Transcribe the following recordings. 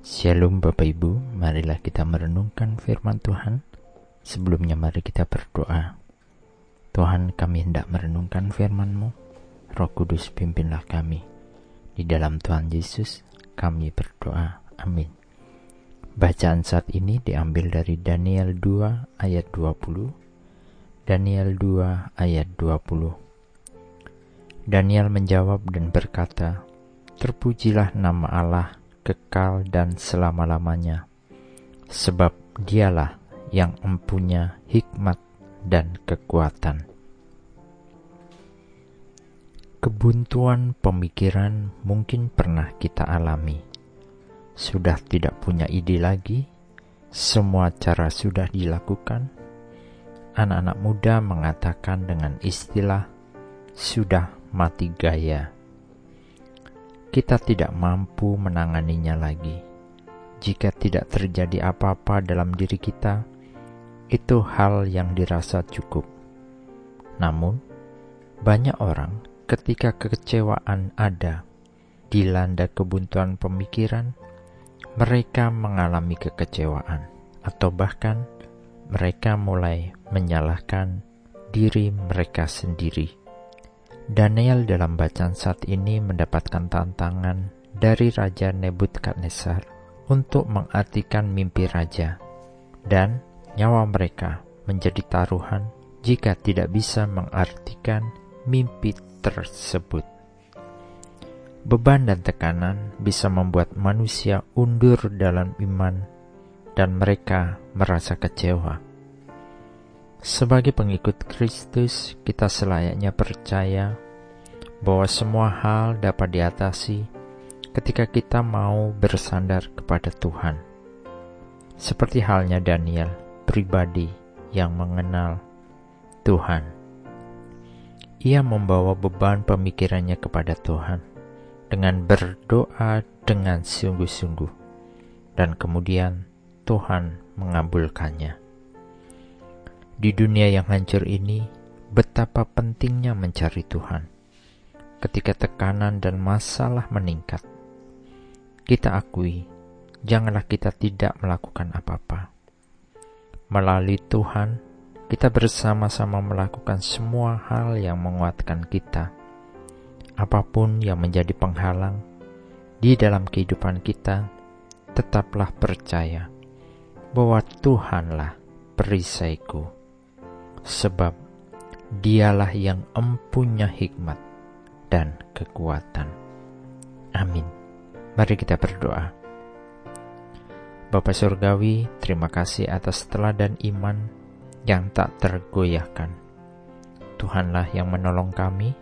Shalom Bapak Ibu, marilah kita merenungkan firman Tuhan. Sebelumnya mari kita berdoa. Tuhan kami hendak merenungkan firman-Mu. Roh Kudus pimpinlah kami. Di dalam Tuhan Yesus kami berdoa. Amin. Bacaan saat ini diambil dari Daniel 2 ayat 20. Daniel 2 ayat 20. Daniel menjawab dan berkata, Terpujilah nama Allah kekal dan selama-lamanya, sebab dialah yang empunya hikmat dan kekuatan. Kebuntuan pemikiran mungkin pernah kita alami. Sudah tidak punya ide lagi, semua cara sudah dilakukan. Anak-anak muda mengatakan dengan istilah "sudah mati gaya" kita tidak mampu menanganinya lagi. Jika tidak terjadi apa-apa dalam diri kita, itu hal yang dirasa cukup. Namun, banyak orang ketika kekecewaan ada, dilanda kebuntuan pemikiran, mereka mengalami kekecewaan, atau bahkan mereka mulai menyalahkan diri mereka sendiri Daniel dalam bacaan saat ini mendapatkan tantangan dari Raja Nebukadnezar untuk mengartikan mimpi raja, dan nyawa mereka menjadi taruhan jika tidak bisa mengartikan mimpi tersebut. Beban dan tekanan bisa membuat manusia undur dalam iman, dan mereka merasa kecewa sebagai pengikut Kristus, kita selayaknya percaya bahwa semua hal dapat diatasi ketika kita mau bersandar kepada Tuhan. Seperti halnya Daniel, pribadi yang mengenal Tuhan. Ia membawa beban pemikirannya kepada Tuhan dengan berdoa dengan sungguh-sungguh, dan kemudian Tuhan mengabulkannya. Di dunia yang hancur ini, betapa pentingnya mencari Tuhan. Ketika tekanan dan masalah meningkat, kita akui, janganlah kita tidak melakukan apa-apa. Melalui Tuhan, kita bersama-sama melakukan semua hal yang menguatkan kita. Apa pun yang menjadi penghalang di dalam kehidupan kita, tetaplah percaya bahwa Tuhanlah perisaiku sebab dialah yang empunya hikmat dan kekuatan. Amin. Mari kita berdoa. Bapa Surgawi, terima kasih atas teladan iman yang tak tergoyahkan. Tuhanlah yang menolong kami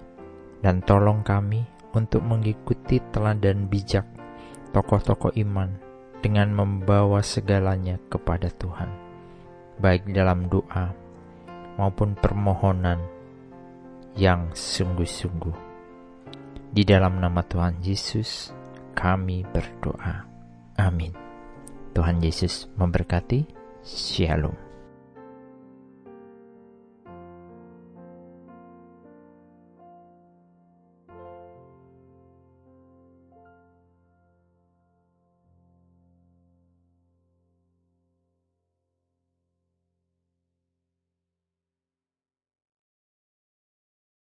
dan tolong kami untuk mengikuti teladan bijak tokoh-tokoh iman dengan membawa segalanya kepada Tuhan, baik dalam doa maupun permohonan yang sungguh-sungguh. Di dalam nama Tuhan Yesus, kami berdoa. Amin. Tuhan Yesus memberkati. Shalom.